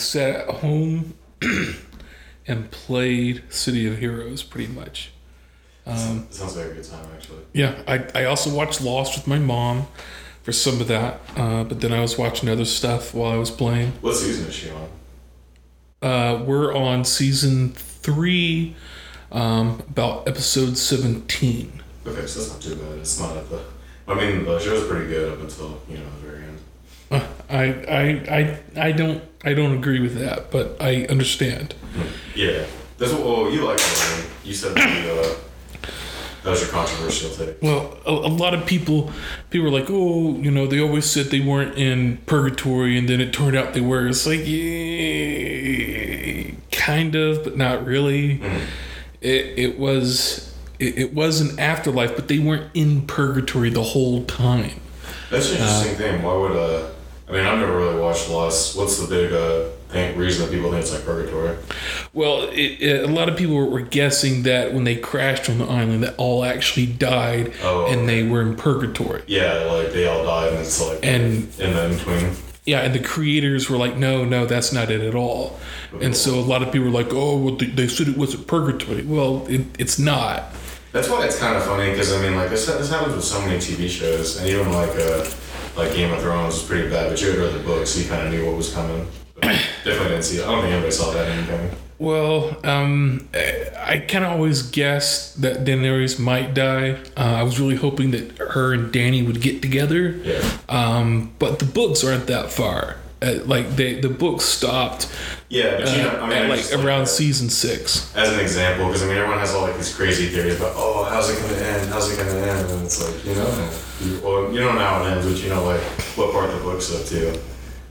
Sat at home and played City of Heroes pretty much. Um, Sounds like a good time, actually. Yeah, I, I also watched Lost with my mom for some of that, uh, but then I was watching other stuff while I was playing. What season is she on? Uh, we're on season three, um, about episode 17. Okay, so that's not too bad. It's not at the. I mean, the show's pretty good up until you know the very end. I, I, I, I don't, I don't agree with that, but I understand. Yeah, that's what. Well, you like. You said that. Uh, that was your controversial take. Well, a, a, lot of people, people are like, oh, you know, they always said they weren't in purgatory, and then it turned out they were. It's like, yeah, kind of, but not really. Mm. It, it was, it, it was an afterlife, but they weren't in purgatory the whole time. That's an interesting uh, thing. Why would uh, I mean, I've never really watched Lost. What's the big uh? reason that people think it's like purgatory? Well, it, it, a lot of people were guessing that when they crashed on the island, that all actually died oh, and they were in purgatory. Yeah, like they all died, and it's like and in the in between. Yeah, and the creators were like, no, no, that's not it at all. And so a lot of people were like, oh, well, they said it was a purgatory. Well, it, it's not. That's why it's kind of funny because I mean, like this, this happens with so many TV shows, and even like uh, like Game of Thrones was pretty bad, but you had read the books, so you kind of knew what was coming. Definitely didn't see it. I don't think anybody saw that anything. Well, um, I kind of always guessed that Daenerys might die. Uh, I was really hoping that her and Danny would get together. Yeah. Um, but the books aren't that far. Uh, like they, the book stopped. Yeah, but you know, I mean, at like around like season six. As an example, because I mean, everyone has all like these crazy theories about, oh, how's it going to end? How's it going to end? And it's like, you know, you, well, you don't know how it ends, but you know, like what part of the book's up to.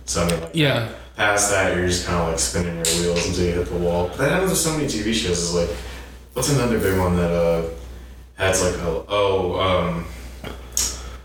So I mean, like, yeah past that, you're just kind of like spinning your wheels until you hit the wall. But that happens with so many TV shows. Is like, what's another big one that uh has like a oh um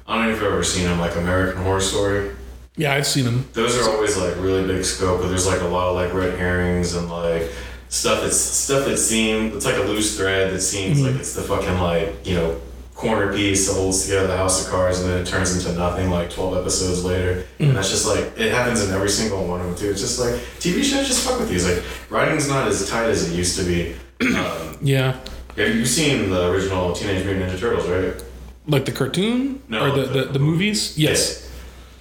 I don't know if you've ever seen them like American Horror Story. Yeah, I've seen them. Those are always like really big scope, but there's like a lot of like red herrings and like stuff that's stuff that seems it's like a loose thread that seems mm-hmm. like it's the fucking like you know corner piece that holds together the house of cards and then it turns into nothing like 12 episodes later. Mm. and that's just like it happens in every single one of them too. It's just like tv shows just fuck with it's like writing's not as tight as it used to be. Um, yeah. have you seen the original teenage mutant ninja turtles right? Like the cartoon? No, or the, the, the, the movies? Yes. Yeah.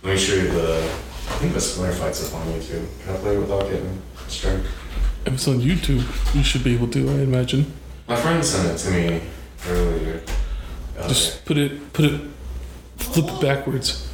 Let me show you the i think the splinter fights up on youtube. Can i play without getting struck? If it's on youtube you should be able to i imagine. My friend sent it to me earlier. Just put it, put it, flip it backwards.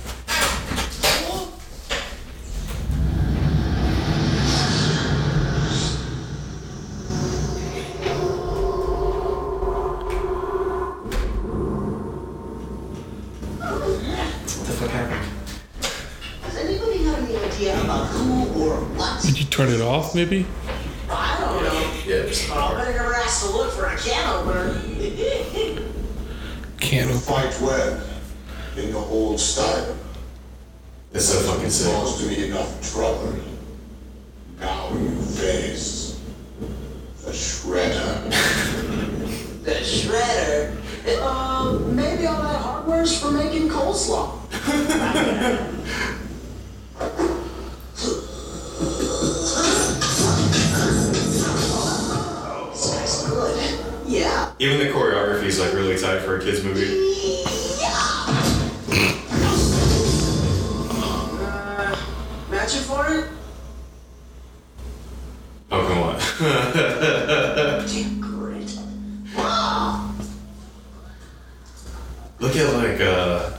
Off, maybe? I don't know. Yeah, just. Oh, I never asked to look for a can opener. Can't open. Fight well in the old style. It's a fucking sick. Caused me enough trouble. Now you face the Shredder. the Shredder? Uh, maybe all that hardware's for making coleslaw. Even the choreography is like really tight for a kids movie. Yeah. uh, matching for it? Oh come on. Great. Look at like uh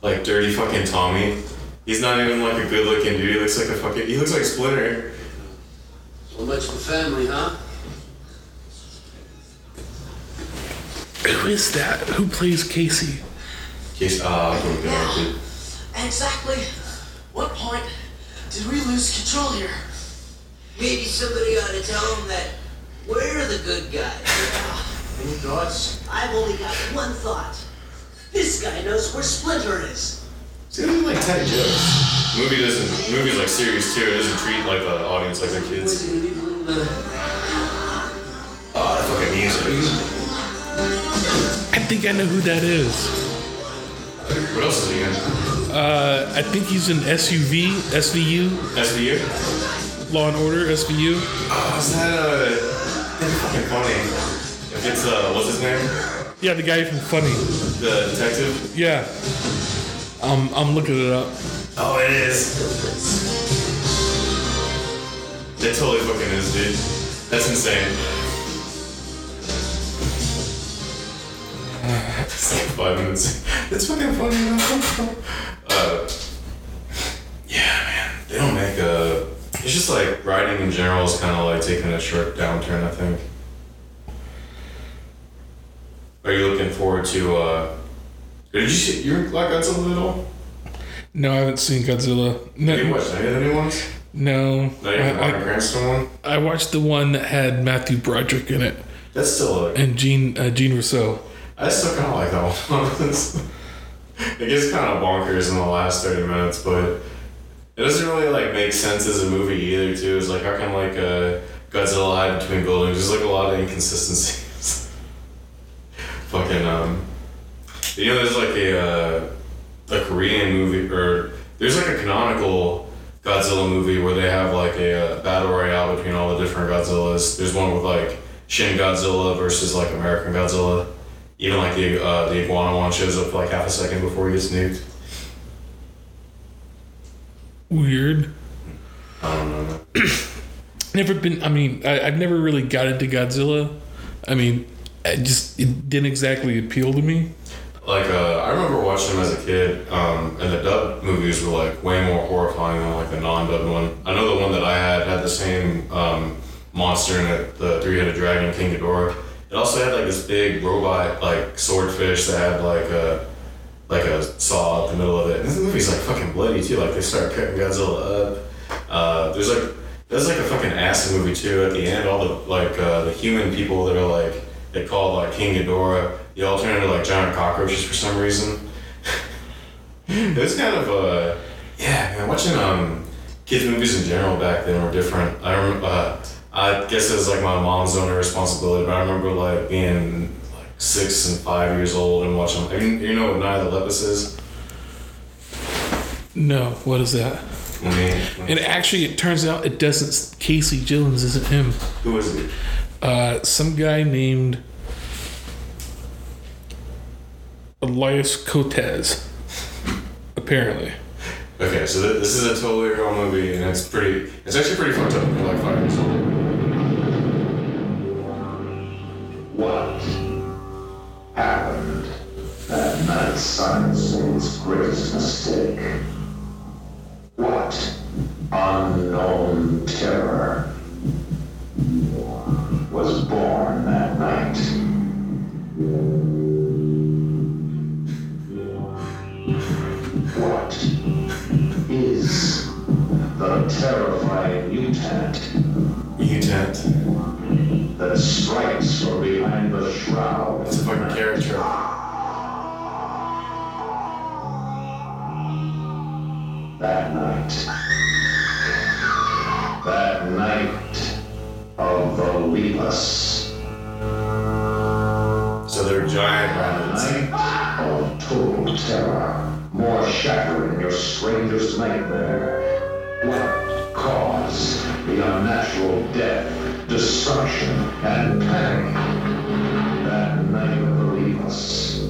like dirty fucking Tommy. He's not even like a good looking dude. He looks like a fucking he looks like Splinter. So much for family, huh? Who is that? Who plays Casey? Casey, uh, yeah, exactly. What point did we lose control here? Maybe somebody ought to tell him that we're the good guys. Any thoughts? I've only got one thought. This guy knows where Splinter is. See, those like tight jokes. Movie doesn't. Movie's like serious too. It doesn't treat like the audience like they're kids. Oh, that fucking music. I think I know who that is. What else is he in? Uh, I think he's in SUV, SVU. SVU? Law and Order SVU. Oh, is that uh, that's fucking funny. If it's uh, what's his name? Yeah, the guy from Funny. The detective. Yeah. Um, I'm looking it up. Oh, it is. It totally fucking is, dude. That's insane. It's like five minutes. It's fucking funny. though. uh, yeah, man. They don't make a. It's just like riding in general is kind of like taking a short downturn. I think. Are you looking forward to? uh Did you see? You like Godzilla at all? No, I haven't seen Godzilla. Have you No, watched any of the new ones? no. Not even I, Cranston one. I, I watched the one that had Matthew Broderick in it That's still a. and Gene uh, Gene Rousseau. I still kind of like that one. It gets kind of bonkers in the last thirty minutes, but it doesn't really like make sense as a movie either. Too, it's like how can like uh, Godzilla hide between buildings? There's like a lot of inconsistencies. Fucking um, you know, there's like a uh, a Korean movie or there's like a canonical Godzilla movie where they have like a uh, battle royale between all the different Godzillas. There's one with like Shin Godzilla versus like American Godzilla. Even like the uh, the iguana one shows up like half a second before he gets nuked. Weird. I don't know. Never been. I mean, I, I've never really got into Godzilla. I mean, I just it didn't exactly appeal to me. Like uh, I remember watching them as a kid, um, and the dub movies were like way more horrifying than like the non-dub one. I know the one that I had had the same um, monster in it, the three-headed dragon, King Ghidorah. It also had like this big robot like swordfish that had like a like a saw up the middle of it. And this movie's like fucking bloody too. Like they start cutting Godzilla up. Uh, there's like there's like a fucking acid movie too. At the end, all the like uh, the human people that are like they call like King Ghidorah. They all turn into like giant cockroaches for some reason. it's kind of uh yeah man. Watching um kids movies in general back then were different. I remember. Uh, I guess it was like my mom's only responsibility, but I remember like being like six and five years old and watching. You know what Night of the Lepus is? No, what is that? I mean, And actually, it turns out it doesn't. Casey Jones isn't him. who is it? Uh, some guy named Elias Koteas. Apparently. Okay, so th- this is a totally real movie, and it's pretty. It's actually pretty fucked up. Like that strikes from behind the shroud? It's a fucking character. that night. That night of the Lepus. So they're giant That rabbits. night of total terror. More shattering your strangest nightmare. What caused the unnatural death, destruction, and panic? That night of the Lepus.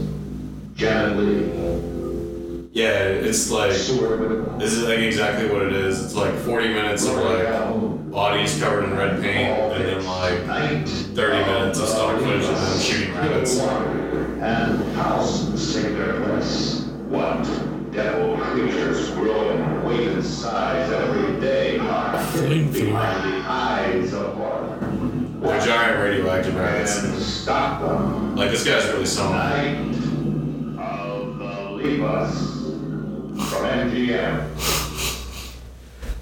Janet Leigh, Yeah, it's like. Stuart This is like exactly what it is. It's like 40 minutes of like bodies covered in red paint, and then like 30 minutes of stock footage of them shooting rabbits. And thousands take their place. What devil creatures grow in weight and size every day Flamethrower. behind the eyes of horror. They're giant radioactive rabbits. Stop them. Like this guy's really selling. Night of the Lepus from MGM.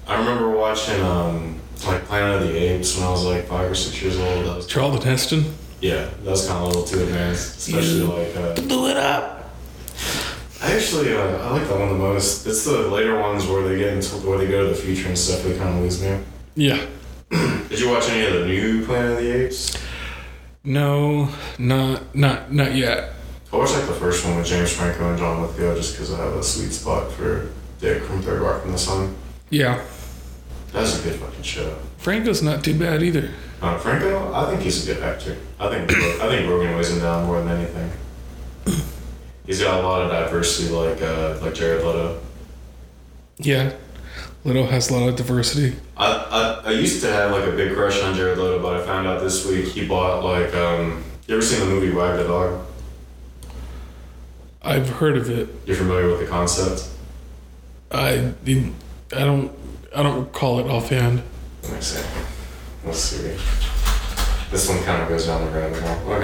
I remember watching um like Planet of the Apes when I was like five or six years old. That was Charlton Heston. yeah, that was kind of a little too advanced, especially like. Uh, Blew it up. I actually uh, I like that one the most. It's the later ones where they get into where they go to the future and stuff. They kind of lose me. Yeah. Did you watch any of the new Planet of the Apes? No, not not not yet. I watched like the first one with James Franco and John Lithgow just because I have a sweet spot for Dick from Third Rock from the Sun. Yeah. That's a good fucking show. Franco's not too bad either. Uh, Franco, I think he's a good actor. I think I think Rogen weighs him down more than anything. He's got a lot of diversity, like uh, like Jared Leto. Yeah, Leto has a lot of diversity. I, I I used to have like a big crush on Jared Leto, but I found out this week he bought like um. You ever seen the movie Wag the Dog? I've heard of it. You're familiar with the concept? I didn't. I don't. I don't recall it offhand. Let me see. Let's see. This one kind of goes down the rabbit hole. We're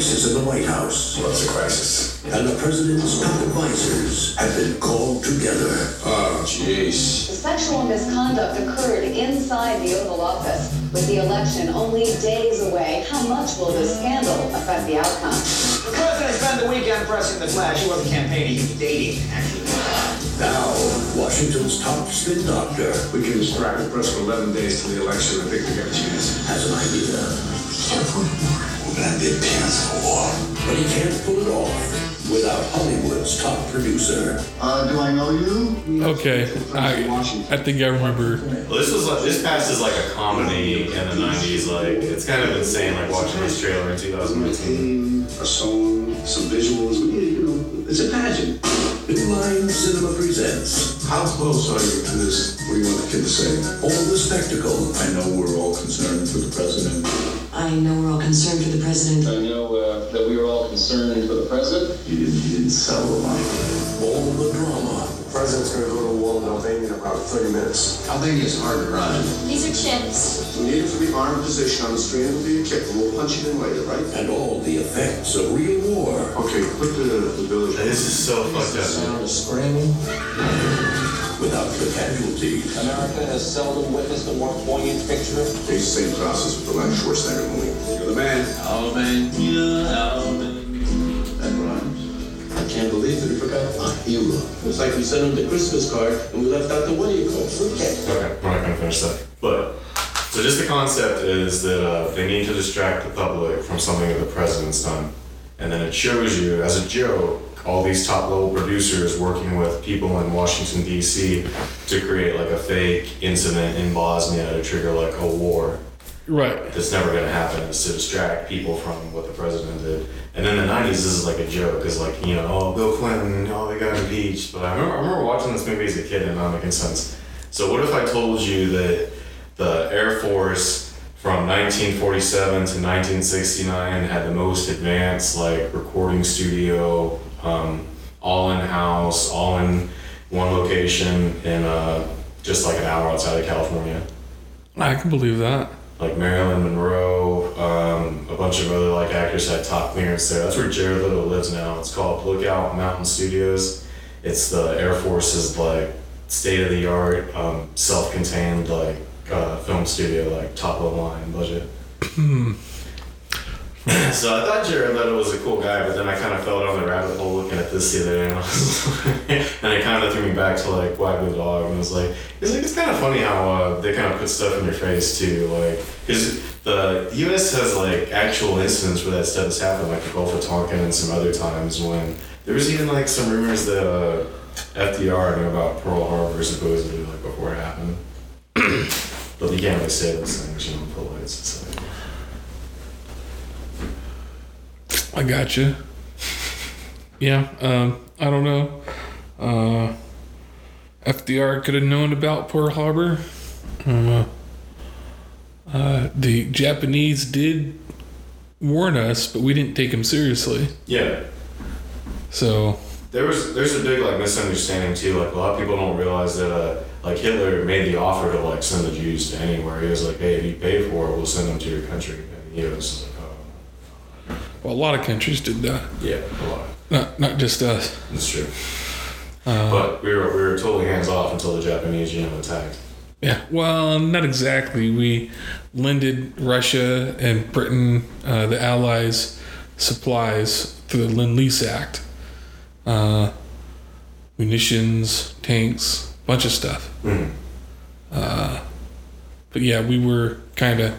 crisis in the White House, What's the crisis? and the president's top advisors have been called together. Oh, jeez. The sexual misconduct occurred inside the Oval Office. With the election only days away, how much will this scandal affect the outcome? The president spent the weekend pressing the flash. He wasn't campaigning, he was dating, actually. Now, Washington's top spin doctor We can distract the press for 11 days till the election. I think we got a chance. has an idea, Can't afford war. We're gonna be pants of war. but he can't pull it off without Hollywood's top producer. Uh, do I know you? Okay, I I think I remember. Well, this was like this passed as like a comedy in the '90s. Like it's kind of insane, like watching this trailer in 2019. A song, some visuals. We you know, it's a pageant. New Line Cinema presents How close are you to this? What do you want the kid to say? all the spectacle I know we're all concerned for the president. I know we're all concerned for the president. I know uh, that we are all concerned for the president. You didn't, you didn't sell the line. all the drama. The president's gonna go to war with Albania in about 30 minutes. Albania's hard to run. These are chips. We need it for the armed position on the screen. It'll be a kick, and we'll punch it in later, right? and all the effects of real war. Okay, put the, the village. This is so fucked up. Sound of screaming. without the casualties. America has seldom witnessed a more poignant picture. It's the same process with the Len Schwarzenegger movie. You're the man. Albania, Albania. That rhymes. I can't believe that we forgot a hero. It's like we sent him the Christmas card and we left out the what do you call it? fruitcake. Okay, we're not gonna finish that. But so just the concept is that uh, they need to distract the public from something that the president's done, and then it shows you as a joke all these top level producers working with people in Washington D.C. to create like a fake incident in Bosnia to trigger like a war Right. that's never gonna happen is to distract people from what the president did. And in the '90s, this is like a joke, is like you know, oh Bill Clinton, oh they got impeached. But I remember, I remember watching this movie as a kid and not making sense. So what if I told you that the Air Force from 1947 to 1969 had the most advanced like recording studio, um, all in house, all in one location, in uh, just like an hour outside of California I can believe that. Like Marilyn Monroe, um, a bunch of other like actors had top clearance there. That's where Jared Leto lives now. It's called Lookout Mountain Studios. It's the Air Force's like state of the art, um, self contained like uh, film studio, like top of the line budget. so I thought Jared Leto was a cool guy, but then I kind of fell down the rabbit hole looking at this the other day, and, was and it kind of threw me back to like Wag the Dog, and it was like, it's like it's kind of funny how uh, they kind of put stuff in your face too, like because the U.S. has like actual incidents where that stuff has happened, like the Gulf of Tonkin and some other times when there was even like some rumors that uh, FDR knew about Pearl Harbor supposedly like before it happened. but you can't really say those things, you know, in polite I got you. Yeah. Um. I don't know. Uh. FDR could have known about Pearl Harbor. Uh, uh, the Japanese did warn us, but we didn't take them seriously. Yeah, So There was there's a big like misunderstanding too. Like a lot of people don't realize that uh, like Hitler made the offer to like send the Jews to anywhere. He was like, hey, if you pay for it, we'll send them to your country. And he was like, well, a lot of countries did that. yeah, a lot. Not not just us. That's true. but we were we were totally hands off until the Japanese you know attacked. Yeah. Well, not exactly. We lended Russia and Britain, uh, the Allies, supplies through the Lend Lease Act. Uh, munitions, tanks, bunch of stuff. Mhm. Uh, but yeah, we were kind of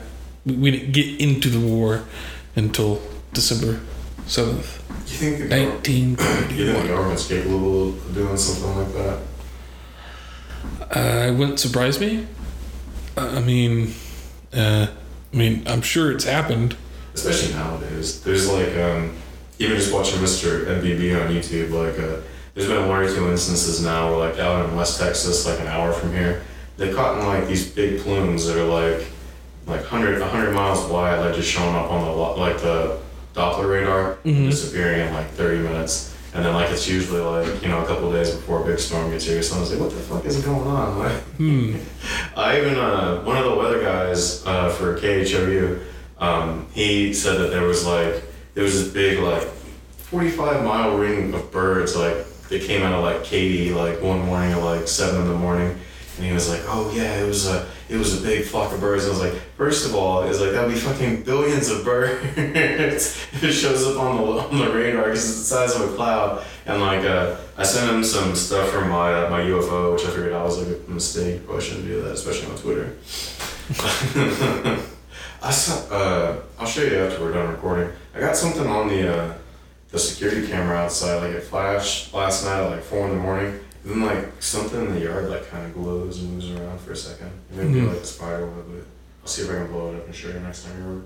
we didn't get into the war until December seventh, You think the gov- you think the government's capable of doing something like that? Uh, it wouldn't surprise me. Uh, I mean, uh, I mean, I'm sure it's happened. especially nowadays. There's like um, even just watching Mr. MBB on YouTube. Like uh, there's been one or two instances now where like out in West Texas, like an hour from here, they caught in like these big plumes that are like like 100, 100 miles wide, like just showing up on the like the Doppler radar, Mhm. disappearing in like 30 minutes. And then like it's usually like you know a couple of days before a big storm gets here, someone's like, what the fuck is going on? Like, Hmm. I even uh, one of the weather guys uh, for KHOU, um, he said that there was like there was this big like forty five mile ring of birds like that came out of like Katy like one morning at like seven in the morning, and he was like, oh yeah, it was a it was a big flock of birds. And I was like, first of all, it's like that'd be fucking billions of birds it shows up on the on the radar because it's the size of a cloud. And like uh, I sent him some stuff from my uh, my UFO, which I figured out was like a mistake. Probably shouldn't do that, especially on Twitter. I saw. Uh, I'll show you after we're done recording. I got something on the uh, the security camera outside. Like it flashed last night at like four in the morning. Then like something in the yard like kind of glows and moves around for a second. And it'd be hmm. like a spider web, but I'll see if I can blow it up and show you next time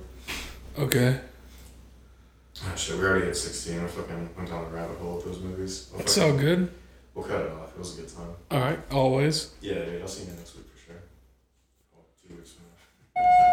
you're. Okay. Oh, shit, we already hit sixteen. I fucking went down the rabbit hole with those movies. It's all good. We'll cut it off. It was a good time. All right. Always. Yeah, dude. I'll see you next week for sure. Oh, two weeks from now.